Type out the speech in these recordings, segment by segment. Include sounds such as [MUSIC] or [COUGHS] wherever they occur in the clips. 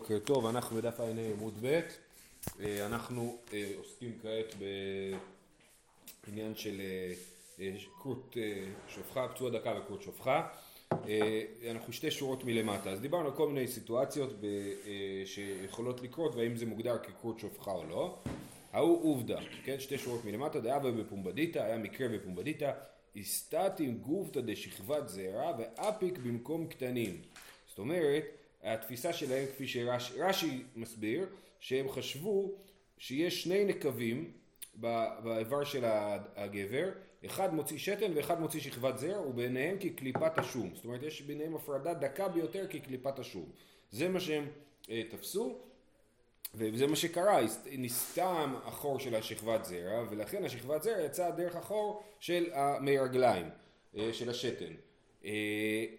בוקר טוב, אנחנו בדף ע"ה עמוד ב', אה, אנחנו אה, עוסקים כעת בעניין של אה, כרות שופחה, פצוע דקה וכרות שופחה, אנחנו שתי שורות מלמטה, אז דיברנו על כל מיני סיטואציות שיכולות לקרות והאם זה מוגדר ככרות שופחה או לא, ההוא עובדה, כן, שתי שורות מלמטה, דאבה בפומבדיתא, היה מקרה בפומבדיתא, הסתתים גופתא דשכבת זרע ואפיק במקום קטנים, זאת אומרת התפיסה שלהם כפי שרש"י מסביר שהם חשבו שיש שני נקבים באיבר של הגבר אחד מוציא שתן ואחד מוציא שכבת זרע וביניהם כקליפת השום. זאת אומרת יש ביניהם הפרדה דקה ביותר כקליפת השום. זה מה שהם אה, תפסו וזה מה שקרה, נסתם החור של השכבת זרע ולכן השכבת זרע יצאה דרך החור של המי רגליים, אה, של השתן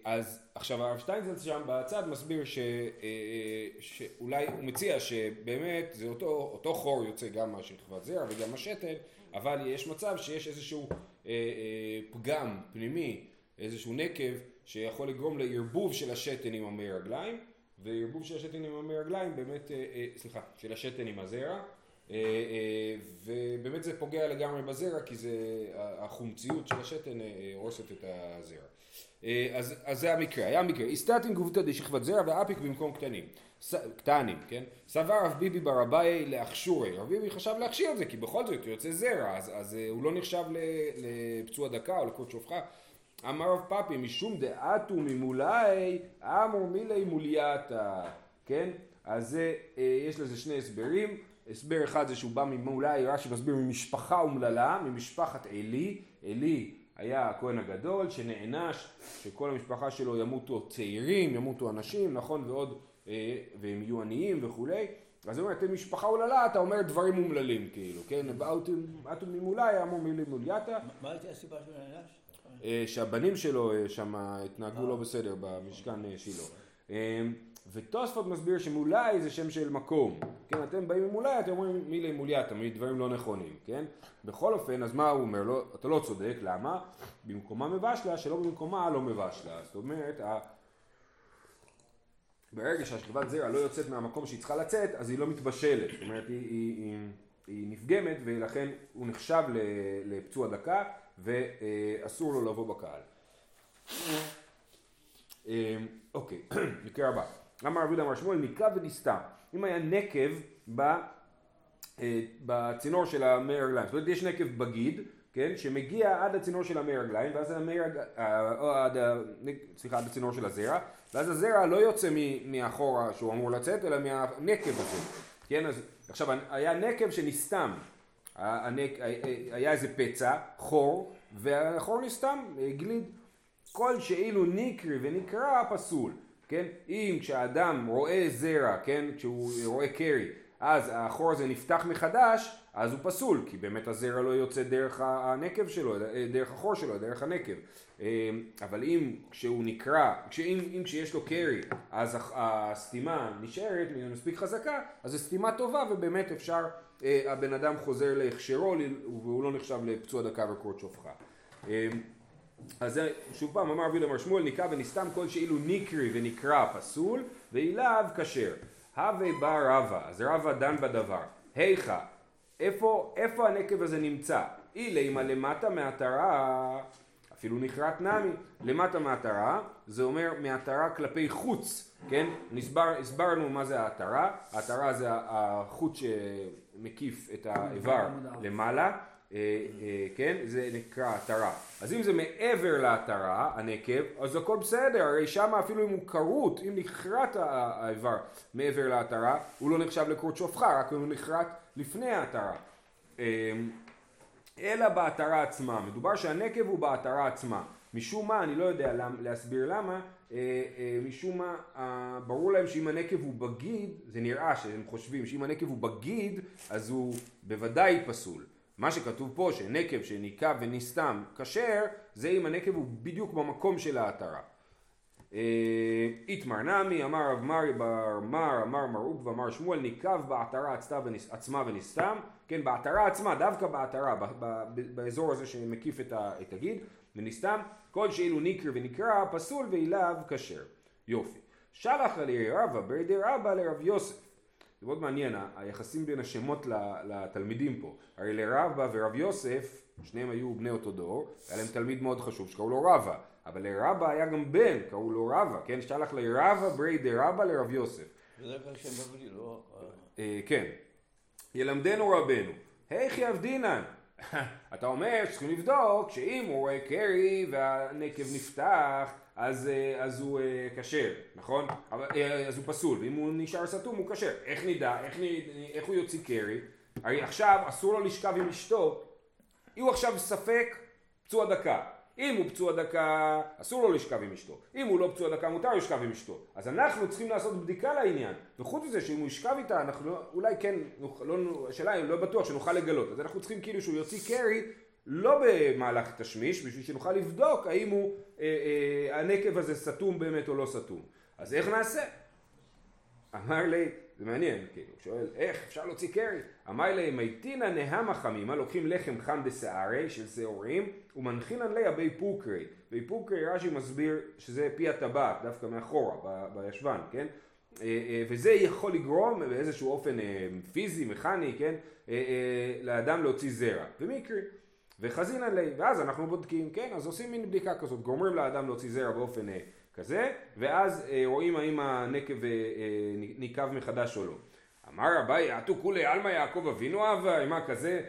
אז עכשיו הרב שטיינזלץ שם בצד מסביר ש, אה, שאולי הוא מציע שבאמת זה אותו, אותו חור יוצא גם מהשכבת זרע וגם השתן אבל יש מצב שיש איזשהו אה, פגם פנימי איזשהו נקב שיכול לגרום לערבוב של השתן עם המי רגליים וערבוב של השתן עם המי רגליים באמת, סליחה, של השתן עם הזרע ובאמת זה פוגע לגמרי בזרע כי זה החומציות של השתן הורסת את הזרע. אה, אז, אז זה המקרה, היה מקרה, הסתתין גובתא דשכבת זרע ואפיק במקום קטנים, ס, קטנים, כן? סבר רב ביבי בר אביי לאחשורי, רב ביבי חשב להכשיר את זה כי בכל זאת יוצא זרע, אז, אז אה, הוא לא נחשב לפצוע דקה או לקוד שופחה. אמר רב פאפי משום דעתו ממולי אמור מילי מולייתא, כן? אז זה, אה, יש לזה שני הסברים, הסבר אחד זה שהוא בא ממולי, רש"י מסביר ממשפחה אומללה, ממשפחת עלי, עלי היה הכהן הגדול שנענש שכל המשפחה שלו ימותו צעירים, ימותו אנשים, נכון, ועוד, אה, והם יהיו עניים וכולי. אז הוא אומר, אתם משפחה אוללה, אתה אומר דברים אומללים, כאילו, כן? באתו ממולי, אמרו מילי מולייתא. מה הייתה הסיבה שהוא נענש? אה, שהבנים שלו אה, שם התנהגו לא בסדר במשכן שילה. ותוספות מסביר שמולי זה שם של מקום, כן, אתם באים ממולי, אתם אומרים מילי מולייתא, דברים לא נכונים, כן? בכל אופן, אז מה הוא אומר לו? אתה לא צודק, למה? במקומה מבשלה, שלא במקומה לא מבשלה. זאת אומרת, ה... ברגע שהשכבת זרע לא יוצאת מהמקום שהיא צריכה לצאת, אז היא לא מתבשלת. זאת אומרת, היא, היא, היא, היא נפגמת, ולכן הוא נחשב לפצוע דקה, ואסור לו לבוא בקהל. אה, אוקיי, [CLEARS THROAT] מקרה הבא. אמר רבי אמר שמואל, נקרא ונסתם. אם היה נקב ב, אה, בצינור של המי רגליים, זאת אומרת יש נקב בגיד, כן, שמגיע עד הצינור של המי רגליים, ואז המי רג... אה, עד, סליחה, עד הצינור של הזרע, ואז הזרע לא יוצא מאחורה שהוא אמור לצאת, אלא מהנקב הזה, כן, אז עכשיו היה נקב שנסתם, הנק... היה איזה פצע, חור, והחור נסתם, גליד, כל שאילו נקרי ונקרא פסול. כן? אם כשהאדם רואה זרע, כן? כשהוא רואה קרי, אז החור הזה נפתח מחדש, אז הוא פסול, כי באמת הזרע לא יוצא דרך הנקב שלו, דרך החור שלו, דרך הנקב. אמ, אבל אם כשהוא נקרע, כשאם, אם כשיש לו קרי, אז הסתימה נשארת, היא מספיק חזקה, אז זו סתימה טובה ובאמת אפשר, אה, הבן אדם חוזר להכשרו והוא לא נחשב לפצוע דקה וקרות שופחה. אז זה שוב פעם אמר רבי אמר שמואל נקרא ונסתם כל שאילו נקרי ונקרא פסול ואילאו כשר. הווה בא רבא, אז רבא דן בדבר. היכא, איפה, איפה הנקב הזה נמצא? אילימה למטה מעטרה, אפילו נכרת נמי, למטה מעטרה, זה אומר מעטרה כלפי חוץ, כן? נסבר, הסברנו מה זה העטרה, העטרה זה החוט שמקיף את האיבר למעלה כן? זה נקרא עטרה. אז אם זה מעבר לעטרה, הנקב, אז הכל בסדר, הרי שם אפילו אם הוא כרות, אם נכרת האיבר מעבר לעטרה, הוא לא נחשב לכרות שופחה, רק אם הוא נכרת לפני העטרה. אה, אלא בעטרה עצמה, מדובר שהנקב הוא בעטרה עצמה. משום מה, אני לא יודע להסביר למה, אה, אה, משום מה, אה, ברור להם שאם הנקב הוא בגיד, זה נראה שהם חושבים שאם הנקב הוא בגיד, אז הוא בוודאי פסול. מה שכתוב פה שנקב שניקה ונסתם כשר זה אם הנקב הוא בדיוק במקום של העטרה. אה, איתמר נמי אמר רב מרי בר מר אמר מרוק ואמר שמואל ניקב בעטרה עצמה ונסתם כן בעטרה עצמה דווקא בעטרה באזור הזה שמקיף את הגיד ונסתם כל שאילו נקר ונקרא פסול ואליו כשר יופי שלח עלי רבא ברדי רבא לרב יוסף. זה מאוד מעניין, היחסים בין השמות לתלמידים פה. הרי לרבא ורב יוסף, שניהם היו בני אותו דור, היה להם תלמיד מאוד חשוב שקראו לו רבא. אבל לרבא היה גם בן, קראו לו רבא, כן? שלח לרבא ברדי רבא לרב יוסף. בדרך כלל שם בבלי, לא... אה, כן. ילמדנו רבנו, היכי יבדינן. [LAUGHS] אתה אומר שצריכים לבדוק שאם הוא רואה קרי והנקב נפתח אז, אה, אז הוא אה, כשר, נכון? אז הוא פסול, ואם הוא נשאר סתום הוא כשר. איך נדע? איך, נדע, איך הוא יוציא קרי? הרי עכשיו אסור לו לשכב עם אשתו, אם הוא עכשיו ספק פצוע דקה. אם הוא פצוע דקה, אסור לו לשכב עם אשתו. אם הוא לא פצוע דקה, מותר לשכב עם אשתו. אז אנחנו צריכים לעשות בדיקה לעניין. וחוץ מזה שאם הוא ישכב איתה, אנחנו לא, אולי כן, לא, השאלה היא לא בטוח שנוכל לגלות. אז אנחנו צריכים כאילו שהוא יוציא קרי, לא במהלך תשמיש, בשביל שנוכל לבדוק האם הוא, אה, אה, הנקב הזה סתום באמת או לא סתום. אז איך נעשה? אמר לי, זה מעניין, כאילו, שואל, איך אפשר להוציא קרי? אמר לי, מיתינא נהמה חמימה, לוקחים לחם חם דסערי של שעורים, ומנחינן ליה בי פוקרי. בי פוקרי רש"י מסביר שזה פי הטבעת, דווקא מאחורה, בישבן, כן? אה, אה, וזה יכול לגרום באיזשהו אופן אה, פיזי, מכני, כן? לאדם להוציא זרע. ומקרי. וחזינן ליה, ואז אנחנו בודקים, כן? אז עושים מין בדיקה כזאת, גומרים לאדם להוציא זרע באופן כזה, ואז רואים האם הנקב ניקב מחדש או לא. אמר אביי, עטו כולי עלמא יעקב אבינו אבה, מה כזה,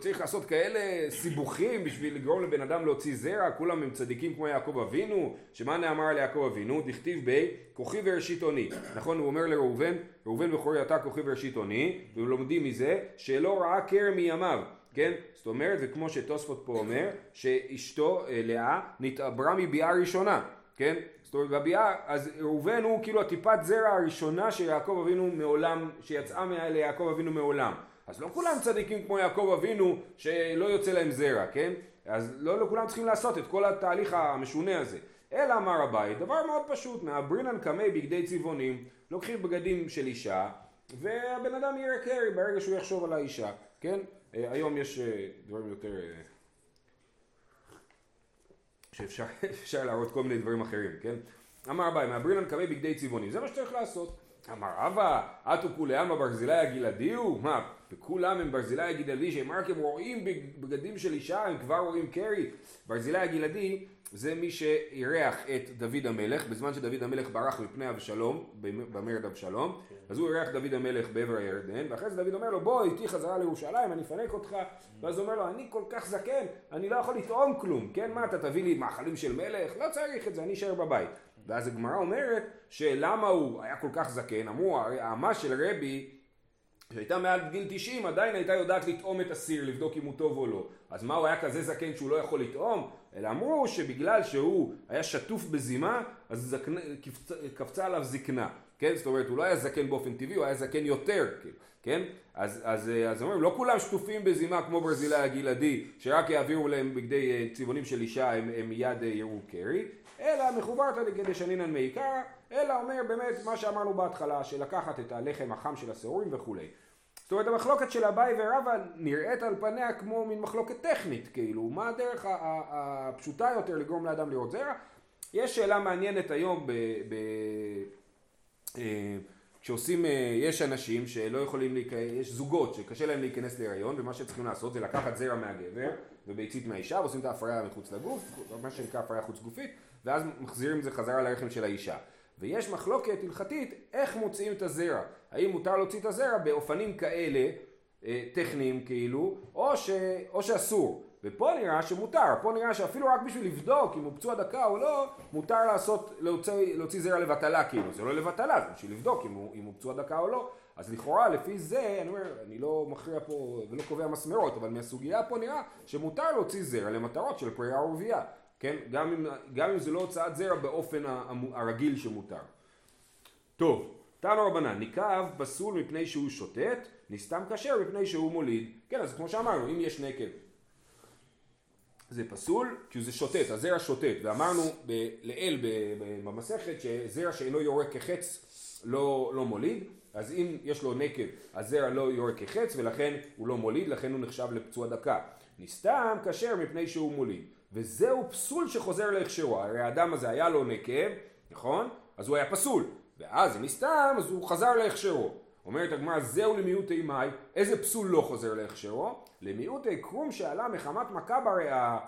צריך לעשות כאלה סיבוכים בשביל לגרום לבן אדם להוציא זרע, כולם הם צדיקים כמו יעקב אבינו, שמה נאמר ליעקב אבינו? דכתיב ב כוכי וראשית אוני, נכון? הוא אומר לראובן, ראובן בכורי אתה כוכי וראשית אוני, ולומדים מזה שלא ראה כרם מימיו, כן? זאת אומרת, וכמו שתוספות פה אומר, שאשתו אה, לאה נתעברה מביאה ראשונה, כן? זאת אומרת בביאה, אז ראובן הוא כאילו הטיפת זרע הראשונה שיעקב אבינו מעולם, שיצאה ליעקב אבינו מעולם. אז לא כולם צדיקים כמו יעקב אבינו שלא יוצא להם זרע, כן? אז לא, לא כולם צריכים לעשות את כל התהליך המשונה הזה. אלא אמר הבית, דבר מאוד פשוט, מעברינן קמי בגדי צבעונים, לוקחים בגדים של אישה, והבן אדם יראה קרי ברגע שהוא יחשוב על האישה, כן? אה, היום יש אה, דברים יותר... אה, שאפשר [LAUGHS] להראות כל מיני דברים אחרים, כן? אמר אביי, מעברינן קמי בגדי צבעונים, זה מה שצריך לעשות. אמר אבא, אתו כולי עלמא ברזילי הגלעדיהו? מה, וכולם הם ברזילי הגלעדי שהם רק הם רואים בגדים של אישה, הם כבר רואים קרי? ברזילי הגלעדי זה מי שאירח את דוד המלך, בזמן שדוד המלך ברח מפני אבשלום, במרד אבשלום, כן. אז הוא אירח דוד המלך בעבר הירדן, ואחרי זה דוד אומר לו בוא איתי חזרה לירושלים, אני אפנק אותך, ואז הוא אומר לו אני כל כך זקן, אני לא יכול לטעום כלום, כן מה אתה תביא לי מאכלים של מלך? לא צריך את זה, אני אשאר בבית. ואז הגמרא אומרת שלמה הוא היה כל כך זקן, אמרו האמה של רבי שהייתה מעל גיל 90 עדיין הייתה יודעת לטעום את הסיר, לבדוק אם הוא טוב או לא. אז מה הוא היה כזה זקן שהוא לא יכול לטעום? אלא אמרו שבגלל שהוא היה שטוף בזימה, אז זקנה, קפצה, קפצה עליו זקנה. כן? זאת אומרת, הוא לא היה זקן באופן טבעי, הוא היה זקן יותר, כאילו, כן? אז, אז, אז אומרים, לא כולם שטופים בזימה כמו ברזילי הגלעדי, שרק יעבירו להם בגדי אה, צבעונים של אישה, הם, הם מיד אה, יראו קרי. אלא מחוברתא דקדשנינן מעיקרא, אלא אומר באמת מה שאמרנו בהתחלה, שלקחת את הלחם החם של השעורים וכולי. זאת אומרת המחלוקת של אביי ורבא נראית על פניה כמו מין מחלוקת טכנית, כאילו, מה הדרך הפשוטה יותר לגרום לאדם לראות זרע? יש שאלה מעניינת היום ב... ב אה, כשעושים, אה, יש אנשים שלא יכולים, להיכנס, יש זוגות שקשה להם להיכנס להיריון ומה שצריכים לעשות זה לקחת זרע מהגבר וביצית מהאישה ועושים את ההפריה מחוץ לגוף, מה שנקרא הפריה חוץ גופית ואז מחזירים את זה חזרה לרחם של האישה. ויש מחלוקת הלכתית איך מוציאים את הזרע. האם מותר להוציא את הזרע באופנים כאלה, אה, טכניים כאילו, או, ש, או שאסור. ופה נראה שמותר, פה נראה שאפילו רק בשביל לבדוק אם הוא פצוע דקה או לא, מותר לעשות, להוציא, להוציא זרע לבטלה כאילו, זה לא לבטלה, זה בשביל לבדוק אם הוא, אם הוא פצוע דקה או לא. אז לכאורה לפי זה, אני אומר, אני לא מכריע פה ולא קובע מסמרות, אבל מהסוגיה פה נראה שמותר להוציא זרע למטרות של פרייה ורבייה. כן? גם אם, גם אם זה לא הוצאת זרע באופן הרגיל שמותר. טוב, תנו רבנן, ניקב פסול מפני שהוא שוטט, נסתם כשר מפני שהוא מוליד. כן, אז כמו שאמרנו, אם יש נקב זה פסול כי זה שוטט, הזרע שוטט, ואמרנו ב- לעיל במסכת שזרע שאינו יורק כחץ לא, לא מוליד, אז אם יש לו נקב, הזרע לא יורק כחץ ולכן הוא לא מוליד, לכן הוא נחשב לפצוע דקה. נסתם כשר מפני שהוא מוליד. וזהו פסול שחוזר להכשרו. הרי האדם הזה היה לו נקב, נכון? אז הוא היה פסול. ואז אם הסתם, אז הוא חזר להכשרו. אומרת הגמרא, זהו למיעוטי מאי, איזה פסול לא חוזר להכשרו? למיעוטי קרום שעלה מחמת מכה בריאה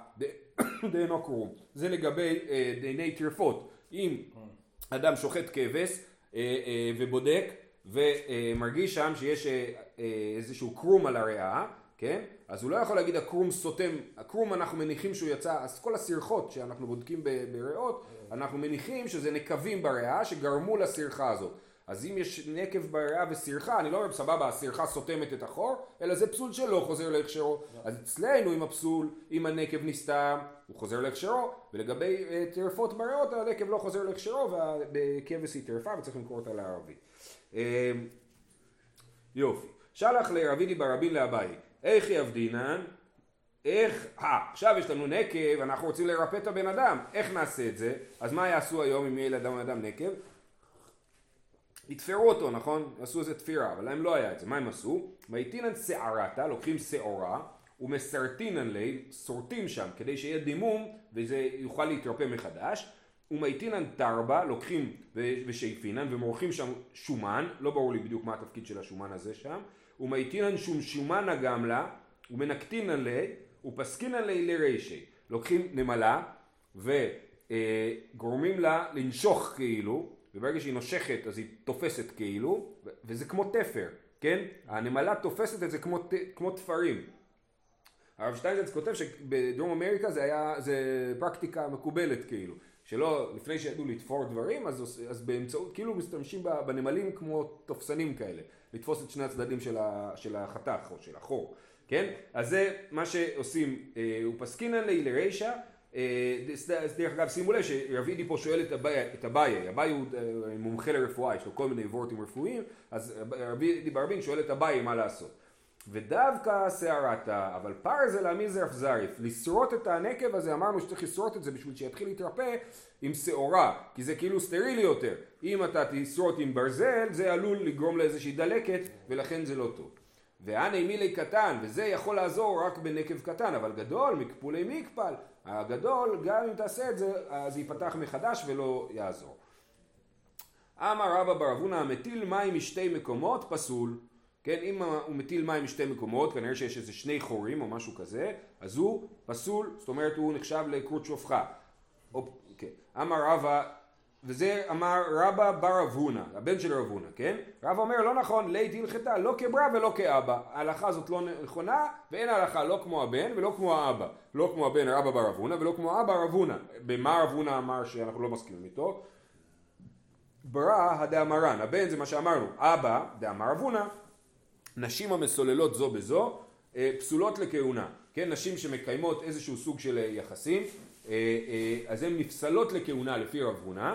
[COUGHS] דאינו קרום. זה לגבי אה, דיני טרפות. אם אדם שוחט כבש אה, אה, ובודק ומרגיש שם שיש אה, אה, איזשהו קרום על הריאה, כן? אז הוא לא יכול להגיד הקרום סותם, הקרום אנחנו מניחים שהוא יצא, אז כל הסרחות שאנחנו בודקים בריאות, אנחנו מניחים שזה נקבים בריאה שגרמו לסרחה הזאת. אז אם יש נקב בריאה וסרחה, אני לא אומר סבבה, הסרחה סותמת את החור, אלא זה פסול שלא חוזר להכשרו. אז אצלנו אם הפסול, אם הנקב נסתם, הוא חוזר להכשרו, ולגבי אה, טרפות בריאות, הנקב לא חוזר להכשרו, ובכבש היא טרפה וצריך למכור אותה לערבית. אה, יופי. שלח לרבידי ברבין לאביי, איך יבדינן? איך, אה, עכשיו יש לנו נקב, אנחנו רוצים לרפא את הבן אדם, איך נעשה את זה? אז מה יעשו היום אם יהיה לאדם אדם נקב? יתפרו אותו, נכון? עשו איזה תפירה, אבל להם לא היה את זה. מה הם עשו? ויתינן שערתה, לוקחים שעורה, ומסרטינן לי, שורטים שם, כדי שיהיה דימום, וזה יוכל להתרפא מחדש. ומייטינן תרבה, לוקחים ושאיפינן, ומורחים שם שומן, לא ברור לי בדיוק מה התפקיד של השומן הזה שם. ומייטינן שום שומנה גם לה, ומנקטינן לי, ופסקינן לי לרישי. לוקחים נמלה, וגורמים לה לנשוך כאילו, וברגע שהיא נושכת אז היא תופסת כאילו, וזה כמו תפר, כן? הנמלה תופסת את זה כמו, כמו תפרים. הרב שטיינזלץ כותב שבדרום אמריקה זה היה, זה פרקטיקה מקובלת כאילו, שלא, לפני שידעו לתפור דברים, אז, אז באמצעות, כאילו משתמשים בנמלים כמו תופסנים כאלה, לתפוס את שני הצדדים של, ה, של החתך או של החור, כן? אז זה מה שעושים, אה, פסקינן לי לרישא אה, דרך אגב שימו לב שרבידי פה שואל את אביי, אביי הוא אה, מומחה לרפואה, יש לו כל מיני וורטים רפואיים, אז רבידי ברבין שואל את אביי מה לעשות. ודווקא שערתה, אבל פר זה להעמיד זרף זריף, לשרוט את הנקב הזה, אמרנו שצריך לשרוט את זה בשביל שיתחיל להתרפא עם שעורה, כי זה כאילו סטרילי יותר. אם אתה תשרוט עם ברזל, זה עלול לגרום לאיזושהי דלקת, ולכן זה לא טוב. ואנה מילי קטן, וזה יכול לעזור רק בנקב קטן, אבל גדול, מקפולי מקפל, הגדול, גם אם תעשה את זה, אז ייפתח מחדש ולא יעזור. אמר רבא בר אבונה, המטיל מים משתי מקומות, פסול. כן, אם הוא מטיל מים משתי מקומות, כנראה שיש איזה שני חורים או משהו כזה, אז הוא פסול, זאת אומרת הוא נחשב לקרות שופחה. כן. אמר רבא, וזה אמר רבא בר אבונה, הבן של אבונה, כן? רבא אומר לא נכון, לית הלכתה לא כברא ולא כאבא. ההלכה הזאת לא נכונה, ואין הלכה לא כמו הבן ולא כמו האבא. לא כמו הבן רבא בר אבונה ולא כמו אבא רבונה. במה רבונה אמר שאנחנו לא מסכימים איתו? ברא הדאמרן, הבן זה מה שאמרנו, אבא דאמר אבונה, נשים המסוללות זו בזו, אה, פסולות לכהונה, כן, נשים שמקיימות איזשהו סוג של יחסים, אה, אה, אז הן נפסלות לכהונה לפי רב הונא,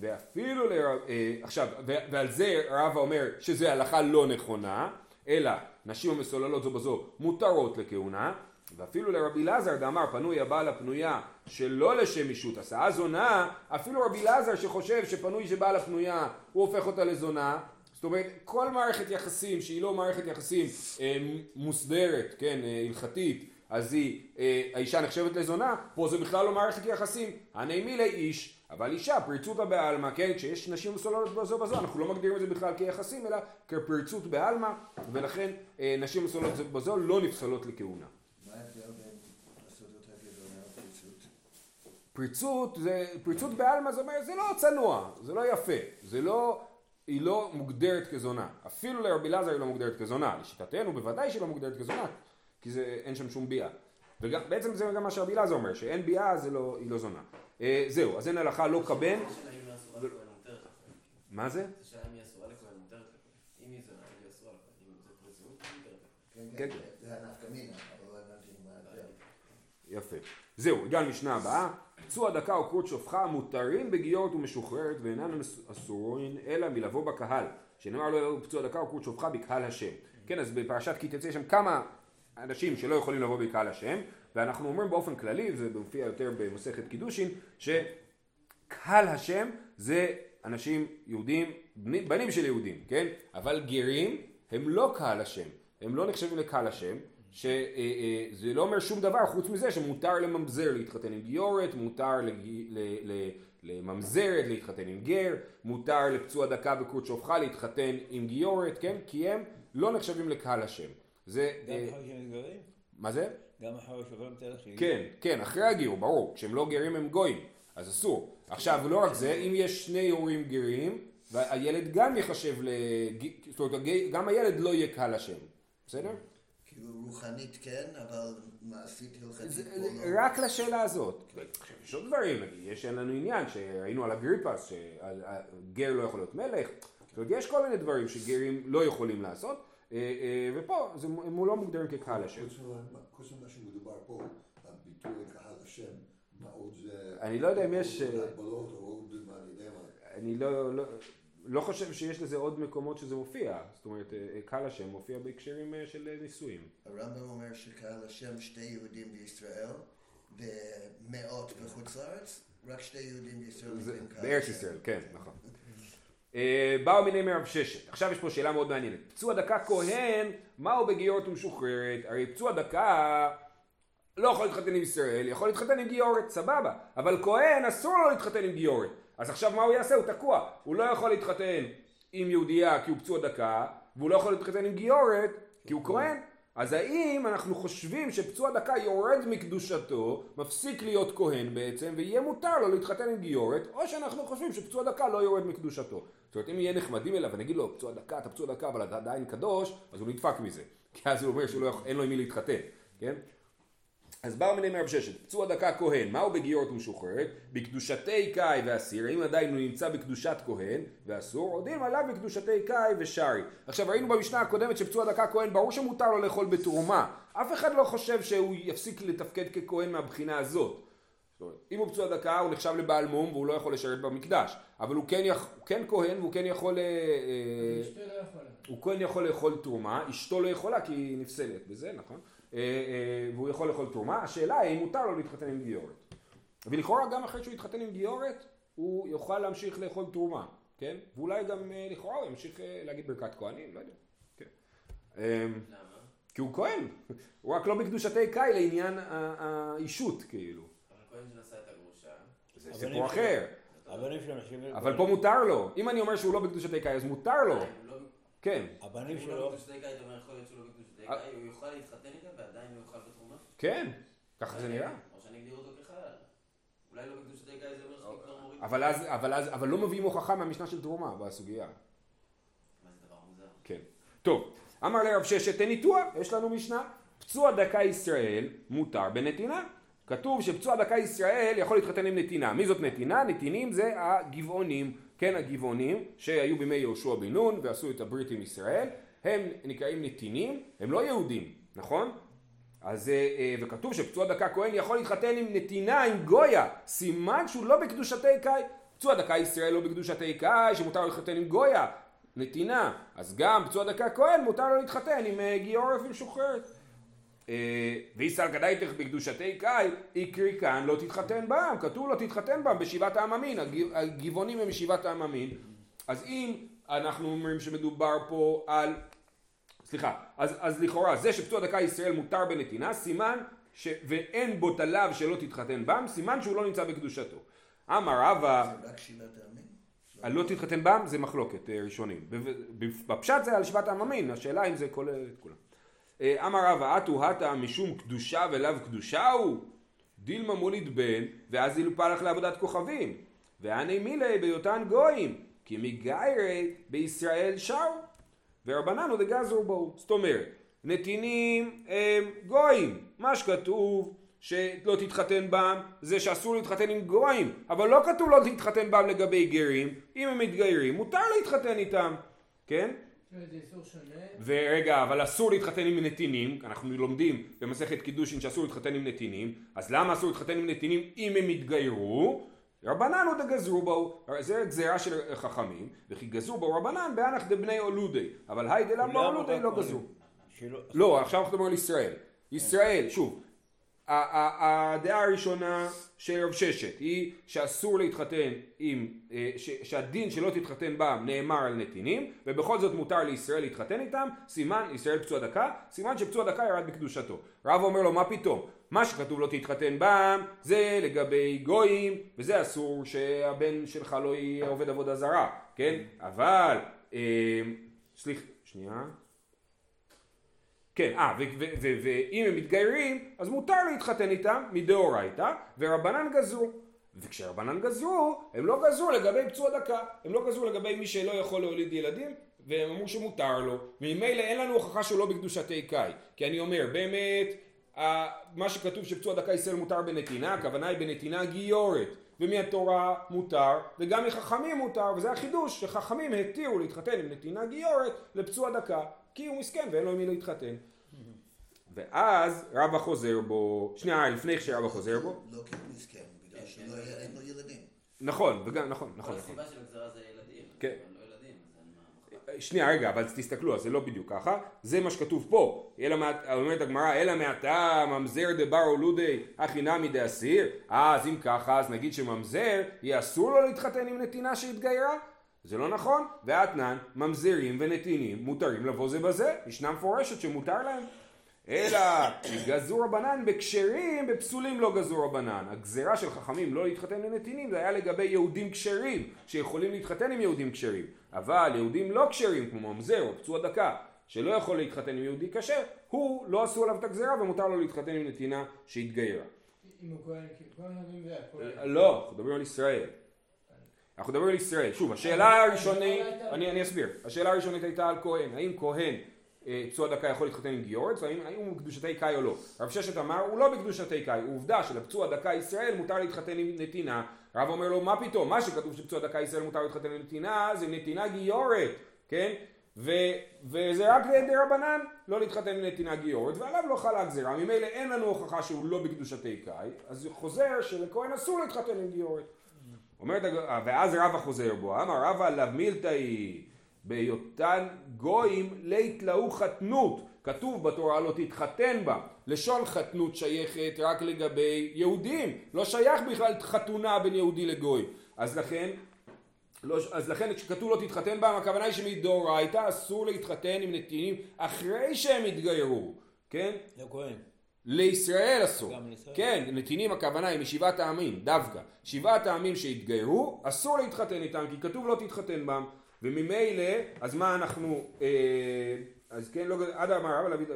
ואפילו, לרב, עכשיו, ועל זה רבא אומר שזה הלכה לא נכונה, אלא נשים המסוללות זו בזו מותרות לכהונה, ואפילו לרבי אלעזר דאמר פנוי הבעל הפנויה שלא לשם אישות הסעה זונה, אפילו רבי אלעזר שחושב שפנוי שבעל הפנויה הוא הופך אותה לזונה, זאת אומרת כל מערכת יחסים שהיא לא מערכת יחסים אה, מוסדרת, כן, אה, הלכתית, אז היא, אה, האישה נחשבת לזונה, פה זה בכלל לא מערכת יחסים, הנעימי לאיש, אבל אישה פריצותא בעלמא, כן, כשיש נשים מסוללות בזו בזו, אנחנו לא מגדירים את זה בכלל כיחסים, אלא כפריצות בעלמא, ולכן אה, נשים מסוללות בזו לא נפסלות לכהונה. פריצות זה, פריצות בעלמא זה אומר, זה לא צנוע, זה לא יפה, זה לא, היא לא מוגדרת כזונה. אפילו לרבי אלעזר היא לא מוגדרת כזונה. לשיטתנו בוודאי שהיא לא מוגדרת כזונה, כי זה, אין שם שום ביאה. ובעצם זה גם מה שרבי אלעזר אומר, שאין ביאה אז לא, היא לא זונה. אה, זהו, אז אין הלכה לא כבן. מה זה? כן, כן. יפה. זהו, הגענו משנה הבאה. פצוע דקה או קרות שופחה מותרים בגיורת ומשוחררת ואינן אסורים אלא מלבוא בקהל. שנאמר לו פצוע דקה או קרות שופחה בקהל השם. כן, אז בפרשת כי תצא שם כמה אנשים שלא יכולים לבוא בקהל השם, ואנחנו אומרים באופן כללי, וזה מופיע יותר במסכת קידושין, שקהל השם זה אנשים יהודים, בנים של יהודים, כן? אבל גרים הם לא קהל השם, הם לא נחשבים לקהל השם, שזה אה, אה, לא אומר שום דבר חוץ מזה שמותר לממזר להתחתן עם גיורת, מותר לממזרת להתחתן עם גר, מותר לפצוע דקה וכרות שופחה להתחתן עם גיורת, כן? כי הם לא נחשבים לקהל השם. זה... גם אה, שהם גרים? מה זה? גם אחרי שעוברים את הלכים? כן, כן, אחרי הגיור, ברור. כשהם לא גרים הם גויים, אז אסור. עכשיו, לא רק זה, אם יש שני הורים גרים, והילד גם ייחשב ל... זאת אומרת, גם הילד לא יהיה קהל השם. בסדר? כאילו רוחנית כן, אבל מעשית הלכתית פה לא. רק לשאלה הזאת. עכשיו, יש עוד דברים, יש לנו עניין שראינו על אגריפס, שגר לא יכול להיות מלך, זאת אומרת, יש כל מיני דברים שגרים לא יכולים לעשות, ופה זה- הם לא מוגדרים כקהל השם. חוץ ממה- שמדובר פה, הביטוי לקהל השם, מה עוד זה... אני לא יודע אם יש, אה, אני לא, לא, לא חושב שיש לזה עוד מקומות שזה מופיע, זאת אומרת, אה, קהל השם מופיע בהקשרים אה, של אה, נישואים. הרמב"ם אומר שקהל השם שתי יהודים בישראל ומאות בחוץ לארץ, רק שתי יהודים בישראל בארץ. ישראל, כן, נכון. אה, באו מיני מרב ששת. עכשיו יש פה שאלה מאוד מעניינת. פצוע דקה כהן, מהו בגיורת ומשוחררת? הרי פצוע דקה לא יכול להתחתן עם ישראל, יכול להתחתן עם גיורת, סבבה. אבל כהן אסור לו להתחתן עם גיורת. אז עכשיו מה הוא יעשה? הוא תקוע. הוא לא יכול להתחתן עם יהודייה כי הוא פצוע דקה, והוא לא יכול להתחתן עם גיורת כי הוא כהן. אז האם אנחנו חושבים שפצוע דקה יורד מקדושתו, מפסיק להיות כהן בעצם, ויהיה מותר לו להתחתן עם גיורת, או שאנחנו חושבים שפצוע דקה לא יורד מקדושתו. זאת אומרת, אם נהיה נחמדים אליו ונגיד לו, פצוע דקה, אתה פצוע דקה, אבל אתה עדיין קדוש, אז הוא נדפק מזה. [LAUGHS] כי אז הוא אומר שאין לו עם מי להתחתן, כן? אז באו מיני מרב ששת, פצוע דקה כהן, מהו בגיורת ומשוחררת? בקדושתי קאי ואסיר, האם עדיין הוא נמצא בקדושת כהן ואסור, עודים עליו בקדושתי קאי ושרי. עכשיו ראינו במשנה הקודמת שפצוע דקה כהן, ברור שמותר לו לאכול בתרומה. אף אחד לא חושב שהוא יפסיק לתפקד ככהן מהבחינה הזאת. אם הוא פצוע דקה הוא נחשב לבעל מום והוא לא יכול לשרת במקדש. אבל הוא כן, יכ... הוא כן כהן והוא כן יכול... אה, אה, אשתו לא יכולה. הוא כן יכול לאכול תרומה, אשתו לא יכולה כי היא נפסלת בזה, נכון? אה, אה, והוא יכול לאכול תרומה, השאלה היא אם מותר לו להתחתן עם גיורת. ולכאורה גם אחרי שהוא יתחתן עם גיורת, הוא יוכל להמשיך לאכול תרומה, כן? ואולי גם אה, לכאורה הוא ימשיך אה, להגיד ברכת כהנים, לא יודע. כן. אה, למה? כי הוא כהן, [LAUGHS] הוא רק לא בקדושתי קאי לעניין האישות כאילו. אבל כהן שנשא את הגרושה. זה סיפור אחר. הבנים שלו נחשבים... אבל פה מותר לו. אם אני אומר שהוא לא בקדושתי קאי אז מותר לו. אה, לא- כן, הבנים אם הוא שלו... לא בקדושתי קאי, אתה אומר יכול להיות שהוא לא בקדושתי אה. קאי, הוא יוכל להתחתן איתה ועדיין הוא יאכל בתרומה? כן, ככה זה נראה. או שאני אגדיר אותו כחלל. אולי לא בקדושתי קאי זה אומר שאני כבר מוריד. אבל לא מביאים הוכחה מהמשנה של תרומה בסוגיה. מה זה דבר מוזר? כן. טוב, אמר לרב ששת תן ניתוח, יש לנו משנה. פצוע דקה ישראל מותר בנתינה. כתוב שפצוע דקה ישראל יכול להתחתן עם נתינה. מי זאת נתינה? נתינים זה הגבעונים. כן, הגבעונים שהיו בימי יהושע בן נון ועשו את הברית עם ישראל. הם נקראים נתינים, הם לא יהודים, נכון? אז, אה, אה, וכתוב שפצוע דקה כהן יכול להתחתן עם נתינה, עם גויה, סימן שהוא לא בקדושתי קאי. פצוע דקה ישראל לא בקדושתי קאי, שמותר לו להתחתן עם גויה, נתינה. אז גם פצוע דקה כהן מותר לו להתחתן עם אה, גיורף ומשוחררת. אה, ואיסל גדייתך בקדושתי קאי, יקרי כאן לא תתחתן בם, כתוב לא תתחתן בם בשבעת העממין, הג- הגבעונים הם משבעת העממין. אז אם אנחנו אומרים שמדובר פה על סליחה, אז, אז לכאורה זה שפצוע דקה ישראל מותר בנתינה, סימן ש... ואין בו תלב שלא תתחתן בם, סימן שהוא לא נמצא בקדושתו. אמר רבא, זה רק שבעת העמים? לא תתחתן בם זה מחלוקת אה, ראשונים. בפשט זה על שבעת העממין, השאלה אם זה כולל את כולם. אה, אמר רבא, אטו הטה משום קדושה ולאו קדושה הוא? דילמה מוליד בן, אז ילופה לך לעבודת כוכבים. והני מילי בהיותן גויים, כי מגיירי בישראל שרו. ורבננו דגזרו בו. זאת אומרת, נתינים הם גויים. מה שכתוב שלא תתחתן בם זה שאסור להתחתן עם גויים, אבל לא כתוב לא תתחתן בם לגבי גרים. אם הם מתגיירים, מותר להתחתן איתם, כן? ורגע, אבל אסור להתחתן עם נתינים, אנחנו לומדים במסכת קידושין שאסור להתחתן עם נתינים, אז למה אסור להתחתן עם נתינים אם הם יתגיירו? רבנן עוד גזרו בו, זה גזירה של חכמים, וכי גזרו בו רבנן באנח דבני אולודי, אבל היי באולודי רק לא. גזרו. לא, עכשיו אנחנו מדברים על ישראל. ישראל, שוב, הדעה הראשונה של רב ששת היא שאסור להתחתן עם, אה, ש- שהדין שלא תתחתן בם נאמר על נתינים, ובכל זאת מותר לישראל להתחתן איתם, סימן, ישראל פצוע דקה, סימן שפצוע דקה ירד בקדושתו. רב אומר לו, מה פתאום? מה שכתוב לא תתחתן בם זה לגבי גויים וזה אסור שהבן שלך לא יהיה עובד עבודה זרה, כן? אבל, אה, סליחה, שנייה. כן, אה, ואם הם מתגיירים, אז מותר להתחתן איתם מדאורייתא, ורבנן גזרו. וכשרבנן גזרו, הם לא גזרו לגבי פצוע דקה, הם לא גזרו לגבי מי שלא יכול להוליד ילדים, והם אמרו שמותר לו, וממילא אין לנו הוכחה שהוא לא בקדושתי קאי, כי אני אומר, באמת, מה שכתוב שפצוע דקה ישראל מותר בנתינה, הכוונה היא בנתינה גיורת, ומהתורה מותר, וגם מחכמים מותר, וזה החידוש, שחכמים התירו להתחתן עם נתינה גיורת לפצוע דקה, כי הוא מסכן ואין לו עם מי להתחתן. ואז רבא חוזר בו, שנייה, לפני שרבא חוזר בו, לא כי הוא מסכן, בגלל שלא אין לו ילדים. נכון, וגם, נכון, נכון, כל נכון. הסיבה של הגזרה זה ילדים. כן. אבל לא. שנייה רגע, אבל תסתכלו, אז זה לא בדיוק ככה, זה מה שכתוב פה, אלא מה- אומרת הגמרא, אלא מעתה ממזר דבר אולודי הכי נמי דאסיר, אה, אז אם ככה, אז נגיד שממזר, יהיה אסור לו להתחתן עם נתינה שהתגיירה? זה לא נכון, ואתנן, ממזרים ונתינים מותרים לבוא זה בזה, משנה מפורשת שמותר להם. אלא גזור רבנן בכשרים, בפסולים לא גזור רבנן. הגזירה של חכמים לא להתחתן לנתינים זה היה לגבי יהודים כשרים, שיכולים להתחתן עם יהודים כשרים. אבל יהודים לא כשרים, כמו ממזר או פצוע דקה, שלא יכול להתחתן עם יהודי כשר, הוא לא עשו עליו את הגזירה ומותר לו להתחתן עם נתינה שהתגיירה. הכל. לא, אנחנו מדברים על ישראל. אנחנו מדברים על ישראל. שוב, השאלה הראשונית, אני, אני אסביר. השאלה הראשונית הייתה על כהן. האם כהן אה, פצוע דקה יכול להתחתן עם גיורת, והאם האם הוא בקדושתי קאי או לא. רב ששת אמר, הוא לא בקדושתי קאי. עובדה שלפצוע דקה ישראל מותר להתחתן עם נתינה. רב אומר לו, מה פתאום? מה שכתוב שפצוע דקה ישראל מותר להתחתן עם נתינה, זה נתינה גיורת, כן? ו, וזה רק לידי רבנן לא להתחתן עם נתינה גיורת, ועליו לא חלה הגזירה. ממילא אין לנו הוכחה שהוא לא בקדושתי קאי, אז חוזר שלכהן אסור להתחתן עם גיורת. אומרת, הג- ואז רבא חוזר בו, אמר רבא לאו מילתאי בהיותן גויים ליתלאו חתנות, כתוב בתורה לא תתחתן בה, לשון חתנות שייכת רק לגבי יהודים, לא שייך בכלל חתונה בין יהודי לגוי, אז לכן לא, אז לכן כשכתוב לא תתחתן בהם, הכוונה היא שמדאורייתא אסור להתחתן עם נתינים אחרי שהם התגיירו, כן? לא כהן. לישראל אסור. גם לישראל. כן, נתינים הכוונה היא משבעת העמים, דווקא. שבעת העמים שהתגיירו, אסור להתחתן איתם, כי כתוב לא תתחתן בם. וממילא, אז מה אנחנו, אה, אז כן, לא, עד אמר רב אלביד,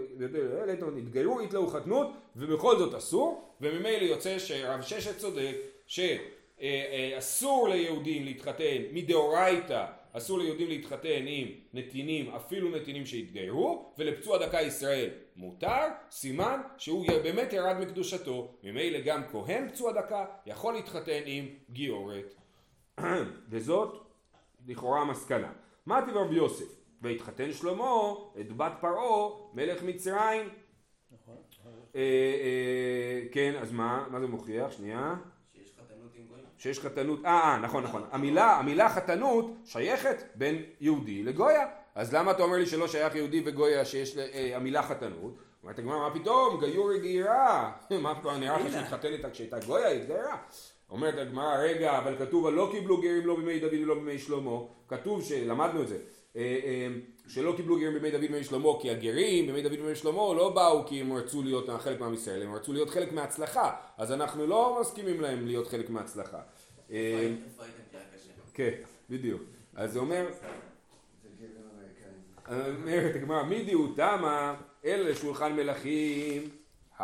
התגיירו, התלאו חתנות, ובכל זאת אסור, וממילא יוצא שרב ששת צודק, שאסור ליהודים להתחתן מדאורייתא, אסור ליהודים להתחתן עם נתינים, אפילו נתינים שהתגיירו, ולפצוע דקה ישראל מותר, סימן שהוא באמת ירד מקדושתו, ממילא גם כהן פצוע דקה יכול להתחתן עם גיורת. [CLEARS THROAT] וזאת לכאורה המסקנה. מה טבע רבי יוסף? והתחתן שלמה את בת פרעה מלך מצרים. אה, אה, כן, אז מה? מה זה מוכיח? שנייה. שיש חתנות אה, אה, נכון, נכון. המילה, המילה חתנות שייכת בין יהודי לגויה. אז למה אתה אומר לי שלא שייך יהודי וגויה שיש אה, המילה חתנות? אומרת הגמרא, מה פתאום, גיור גיירה. [LAUGHS] מה פתאום, נראה לך שהתחתן איתה כשהייתה גויה, היא התגיירה. אומרת הגמרא, רגע, אבל כתוב, לא קיבלו גרים לא בימי דוד ולא בימי שלמה. כתוב שלמדנו את זה. אה, אה, שלא קיבלו גרים בימי דוד ובימי שלמה, כי הגרים בימי דוד ובימי שלמה לא באו כי הם רצו להיות חלק מעם ישראל, הם רצו להיות חלק מההצלחה. אז אנחנו לא מסכימים להם להיות חלק מההצלחה. אה? כן, בדיוק. אז זה אומר. אומרת הגמרא, מידיהו תמה, אלה לשולחן מלכים,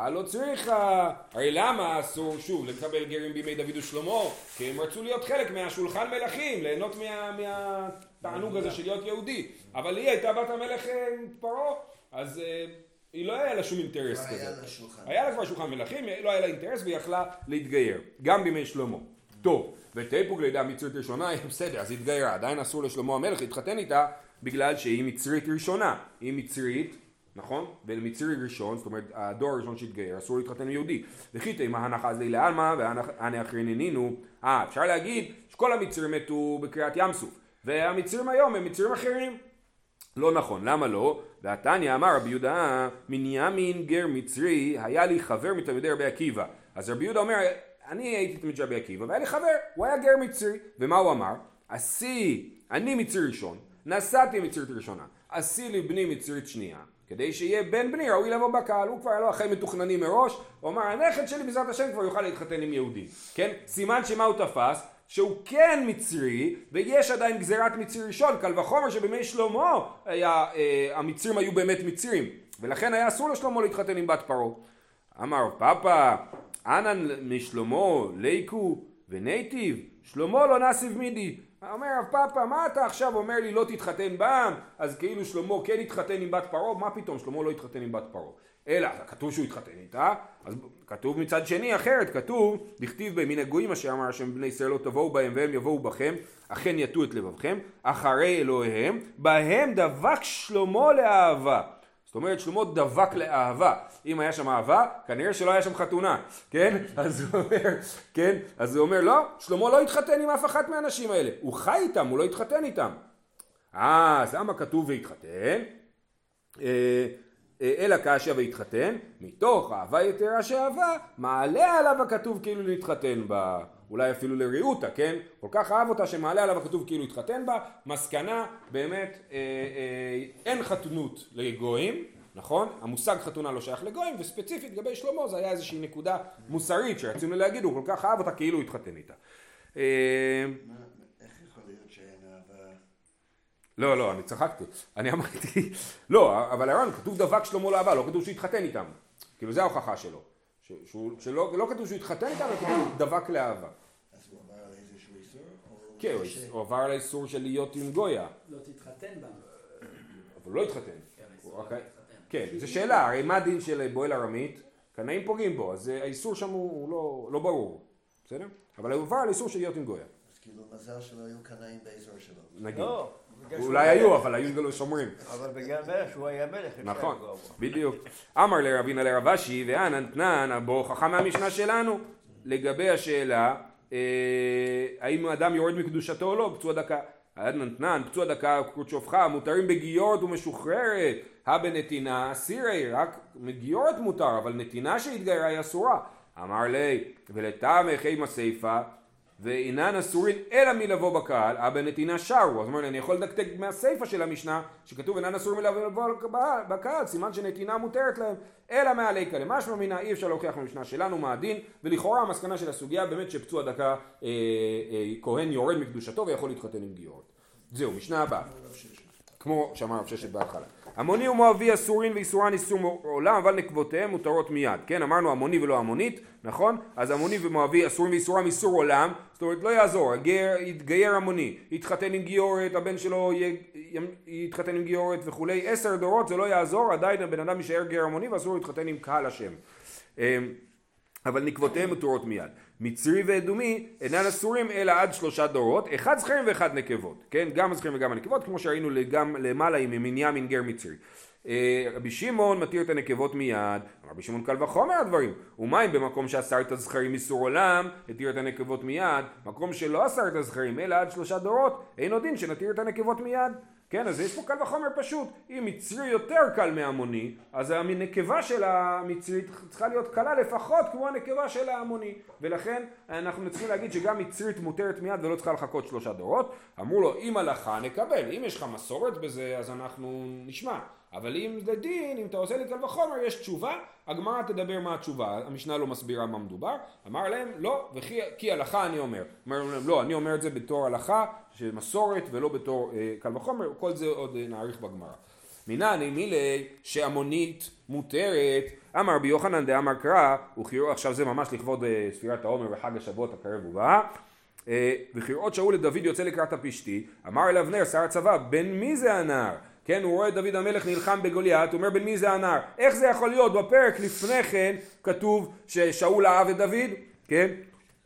הלא צריכה. הרי למה אסור שוב לקבל גרים בימי דוד ושלמה? כי הם רצו להיות חלק מהשולחן מלכים, ליהנות מה- מהתענוג הזה של להיות יהודי. אבל היא הייתה בת המלך אה, פרעה, אז אה, היא לא היה לה שום אינטרס היה כזה. לה שולחן. היה לה כבר שולחן מלכים, לא היה לה אינטרס והיא יכלה להתגייר, גם בימי שלמה. טוב, ותיפוג לידה מצרית ראשונה, [LAUGHS] בסדר, אז התגיירה, עדיין אסור לשלמה המלך להתחתן איתה בגלל שהיא מצרית ראשונה. היא מצרית, נכון? ולמצרי ראשון, זאת אומרת הדור הראשון שהתגייר, אסור להתחתן עם יהודי. וכי תימא הנחה אז לילה עלמא והנה אחריננינו, אה, אפשר להגיד שכל המצרים מתו בקריעת ים סוף, והמצרים היום הם מצרים אחרים. לא נכון, למה לא? והתניא אמר רבי יהודה, מנימין גר מצרי, היה לי חבר מתלמידי רבי עקיבא. אז רבי יהודה אומר, אני הייתי תלמיד רבי עקיבא, והיה לי חבר, הוא היה גר מצרי. ומה הוא אמר? עשי, אני מצרי ראשון, נסעתי מצרית ראשונה, עשי לי בני מצרית שנייה. כדי שיהיה בן בני ראוי לבוא בקהל, הוא כבר היה לו החיים מתוכננים מראש, הוא אמר הנכד שלי בעזרת השם כבר יוכל להתחתן עם יהודים, כן? סימן שמה הוא תפס? שהוא כן מצרי, ויש עדיין גזירת מצרי ראשון, קל וחומר שבימי שלמה היה, אה, המצרים היו באמת מצרים, ולכן היה אסור לשלמה להתחתן עם בת פרעה. אמר רב פאפא, אנן משלמה ליקו ונייטיב, שלמה לא נסיב מידי. אומר רב פאפא, מה אתה עכשיו אומר לי לא תתחתן בעם? אז כאילו שלמה כן התחתן עם בת פרעה? מה פתאום, שלמה לא התחתן עם בת פרעה. אלא, כתוב שהוא התחתן איתה, אז כתוב מצד שני אחרת, כתוב, דכתיב בימין הגויים אשר אמר השם בני ישראל לא תבואו בהם והם יבואו בכם, אכן יטו את לבבכם, אחרי אלוהיהם, בהם דבק שלמה לאהבה. זאת אומרת שלמה דבק לאהבה. אם היה שם אהבה, כנראה שלא היה שם חתונה, כן? [LAUGHS] אז הוא אומר, כן? אז הוא אומר, לא, שלמה לא התחתן עם אף אחת מהאנשים האלה. הוא חי איתם, הוא לא התחתן איתם. אה, אז למה כתוב והתחתן? אה, אה, אלא כאשר והתחתן, מתוך אהבה יתרה שאהבה, מעלה עליו הכתוב כאילו להתחתן בה. אולי אפילו לריהוטה, כן? כל כך אהב אותה שמעלה עליו הכתוב כאילו התחתן בה. מסקנה, באמת, אה, אה, אין חתונות לגויים, נכון? המושג חתונה לא שייך לגויים, וספציפית לגבי שלמה זה היה איזושהי נקודה מוסרית שרצינו להגיד, הוא כל כך אהב אותה כאילו התחתן איתה. אה? לא, לא, אני צחקתי. אני אמרתי, לא, אבל הרעיון, כתוב דבק שלמה לאהבה, לא כתוב שהתחתן איתם. כאילו, זה ההוכחה שלו. ש- שהוא- שלא לא כתוב שהוא התחתן איתם, אלא כתוב דבק לאהבה. אז הוא עבר על איזשהו איסור? כן, הוא- עבר על האיסור של להיות עם גויה, לא תתחתן בה. אבל הוא לא התחתן. כן, להתחתן. כן, זו שאלה, הרי מה הדין של בועל ארמית? קנאים פוגעים בו, אז אה, האיסור שם הוא הוא לא- לא ברור, בסדר? אבל הוא עבר על איסור של להיות עם גויה, אז כאילו מזל שלא היו קנאים באזור שלו. נגיד. אולי היו. אבל היו שומרים. אבל בגלל מלך שהוא היה מלך. נכון. בדיוק. אמר לרבינה לרב אשי ואנן תנן, בו הוכחה מהמשנה שלנו לגבי השאלה אה, האם אדם יורד מקדושתו או לא, פצוע דקה. אנן תנן, פצוע דקה, קרות שופחה, מותרים בגיורת ומשוחררת, הבנתינה אסירי, רק גיורת מותר, אבל נתינה שהתגיירה היא אסורה. אמר לי, ולטעם אימה סיפה, ואינן אסורים אלא מלבוא בקהל, אבא נתינה שרו, אז אומר לי, אני יכול לדקדק מהסיפה של המשנה, שכתוב אינן אסורים אלא לבוא בקהל, סימן שנתינה מותרת להם, אלא מעליקה למשמע מינה, אי אפשר להוכיח במשנה שלנו מה הדין, ולכאורה המסקנה של הסוגיה באמת שפצוע דקה אה, אה, כהן יורד מקדושתו ויכול להתחתן עם גיורת. זהו, משנה הבאה. כמו שאמר רב ששת בהתחלה. המוני ומואבי אסורין ואיסורן איסור עולם, אבל נקבותיהם מותרות מיד. כן, אמרנו המוני ולא המונית, נכון? אז המוני ומואבי אסורים ואיסורם איסור עולם, זאת אומרת לא יעזור, הגר, יתגייר המוני, יתחתן עם גיורת, הבן שלו י, י, יתחתן עם גיורת וכולי, עשר דורות זה לא יעזור, עדיין הבן אדם יישאר גר המוני ואסור להתחתן עם קהל השם. אמ, אבל נקבותיהם מתורות מיד. מצרי ואדומי אינן אסורים אלא עד שלושה דורות, אחד זכרים ואחד נקבות, כן? גם הזכרים וגם הנקבות, כמו שראינו גם למעלה עם מניין גר מצרי. אה, רבי שמעון מתיר את הנקבות מיד, רבי שמעון קל וחומר הדברים, ומה אם במקום שאסר את הזכרים איסור עולם, התיר את הנקבות מיד, מקום שלא אסר את הזכרים אלא עד שלושה דורות, אין עוד דין שנתיר את הנקבות מיד. כן, אז יש פה קל וחומר פשוט. אם מצרי יותר קל מהמוני, אז הנקבה של המצרית צריכה להיות קלה לפחות כמו הנקבה של ההמוני. ולכן אנחנו צריכים להגיד שגם מצרית מותרת מיד ולא צריכה לחכות שלושה דורות. אמרו לו, אם הלכה נקבל, אם יש לך מסורת בזה אז אנחנו נשמע. אבל אם זה דין, אם אתה עושה לי קל וחומר, יש תשובה, הגמרא תדבר מה התשובה, המשנה לא מסבירה מה מדובר, אמר להם לא, וכי כי הלכה אני אומר, אומר להם לא, אני אומר את זה בתור הלכה של מסורת ולא בתור אה, קל וחומר, כל זה עוד אה, נעריך בגמרא. מנני מילי שהמונית מותרת, אמר רבי יוחנן דאמר קרא, וכירו, עכשיו זה ממש לכבוד אה, ספירת העומר וחג השבועות הקרב ובא, אה, וכראות שאול לדוד יוצא לקראת הפשתי, אמר אל אבנר שר הצבא, בן מי זה הנער? כן, הוא רואה את דוד המלך נלחם בגוליית, הוא אומר בן מי זה הנער? איך זה יכול להיות? בפרק לפני כן כתוב ששאול אהב את דוד, כן?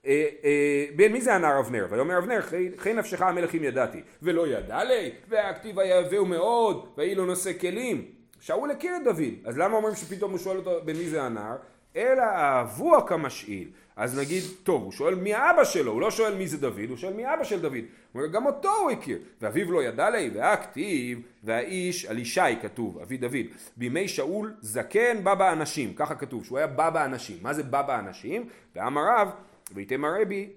אה, אה, בן מי זה הנער אבנר? ויאמר אבנר, חי נפשך המלך אם ידעתי. ולא ידע לי, והכתיב היהווהו מאוד, ויהי לו נושא כלים. שאול הכיר את דוד, אז למה אומרים שפתאום הוא שואל אותו בן מי זה הנער? אלא אהבוה כמשאיל. אז נגיד, טוב, הוא שואל מי האבא שלו, הוא לא שואל מי זה דוד, הוא שואל מי אבא של דוד. הוא אומר, גם אותו הוא הכיר. ואביו לא ידע לי, והכתיב, והאיש, על ישי כתוב, אבי דוד. בימי שאול זקן בא באנשים, ככה כתוב, שהוא היה בא באנשים. מה זה בא באנשים? ואמר רב, ויתם הרבי,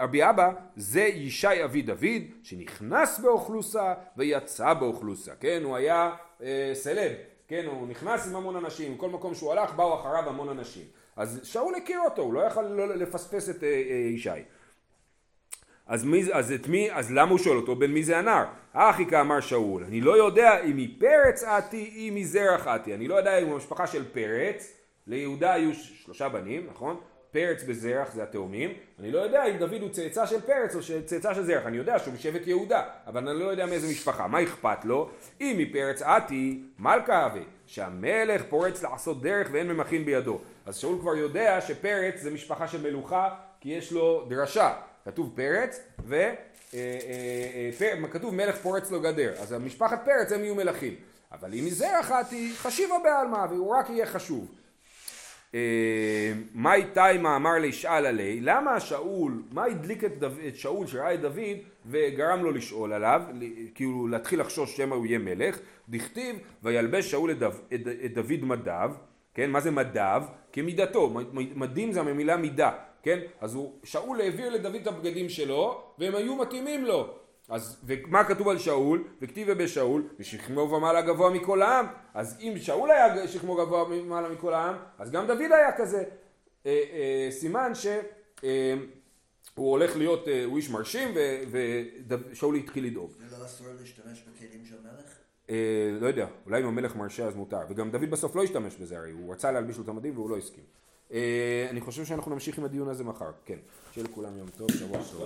רבי אבא זה ישי אבי דוד שנכנס באוכלוסה ויצא באוכלוסה, כן? הוא היה אה, סלב, כן, הוא נכנס עם המון אנשים, כל מקום שהוא הלך באו אחריו המון אנשים. אז שאול הכיר אותו, הוא לא יכל לא לפספס את אה, אה, ישי. אז, מי, אז את מי, אז למה הוא שואל אותו, בין מי זה הנער? אחי כאמר שאול, אני לא יודע אם מפרץ עתי, אם מזרח עתי, אני לא יודע אם המשפחה של פרץ, ליהודה היו שלושה בנים, נכון? פרץ וזרח זה התאומים, אני לא יודע אם דוד הוא צאצא של פרץ או צאצא של זרח, אני יודע שהוא משבט יהודה, אבל אני לא יודע מאיזה משפחה, מה אכפת לו? אם מפרץ עתי, מלכה הווה, שהמלך פורץ לעשות דרך ואין ממכין בידו. אז שאול כבר יודע שפרץ זה משפחה של מלוכה, כי יש לו דרשה, כתוב פרץ, ו... אה, אה, אה, מלך פורץ לו גדר, אז המשפחת פרץ הם יהיו מלכים. אבל אם מזרח עתי, חשיבה בעלמא, והוא רק יהיה חשוב. מאי תימא אמר לישאל עלי, למה שאול, מה הדליק את, דוד, את שאול שראה את דוד וגרם לו לשאול עליו, כאילו להתחיל לחשוש שמא הוא יהיה מלך, דכתיב וילבש שאול את, דו, את, את דוד מדיו, כן, מה זה מדיו? כמידתו, מדים זה מהמילה מידה, כן, אז הוא, שאול העביר לדוד את הבגדים שלו והם היו מתאימים לו, אז ומה כתוב על שאול? וכתיבה בשאול ושכמו ומעלה גבוה מכל העם. אז אם שאול היה שכמו גבוה ומעלה מכל העם אז גם דוד היה כזה. אה, אה, סימן שהוא אה, הוא הולך להיות, אה, הוא איש מרשים ושאול התחיל לדאוג. זה לא אסור להשתמש בכלים של מלך? אה, לא יודע, אולי אם המלך מרשה אז מותר. וגם דוד בסוף לא השתמש בזה הרי הוא רצה להלביש לו את המדים והוא לא הסכים. אה, אני חושב שאנחנו נמשיך עם הדיון הזה מחר. כן, שיהיה לכולם יום טוב, שבוע טוב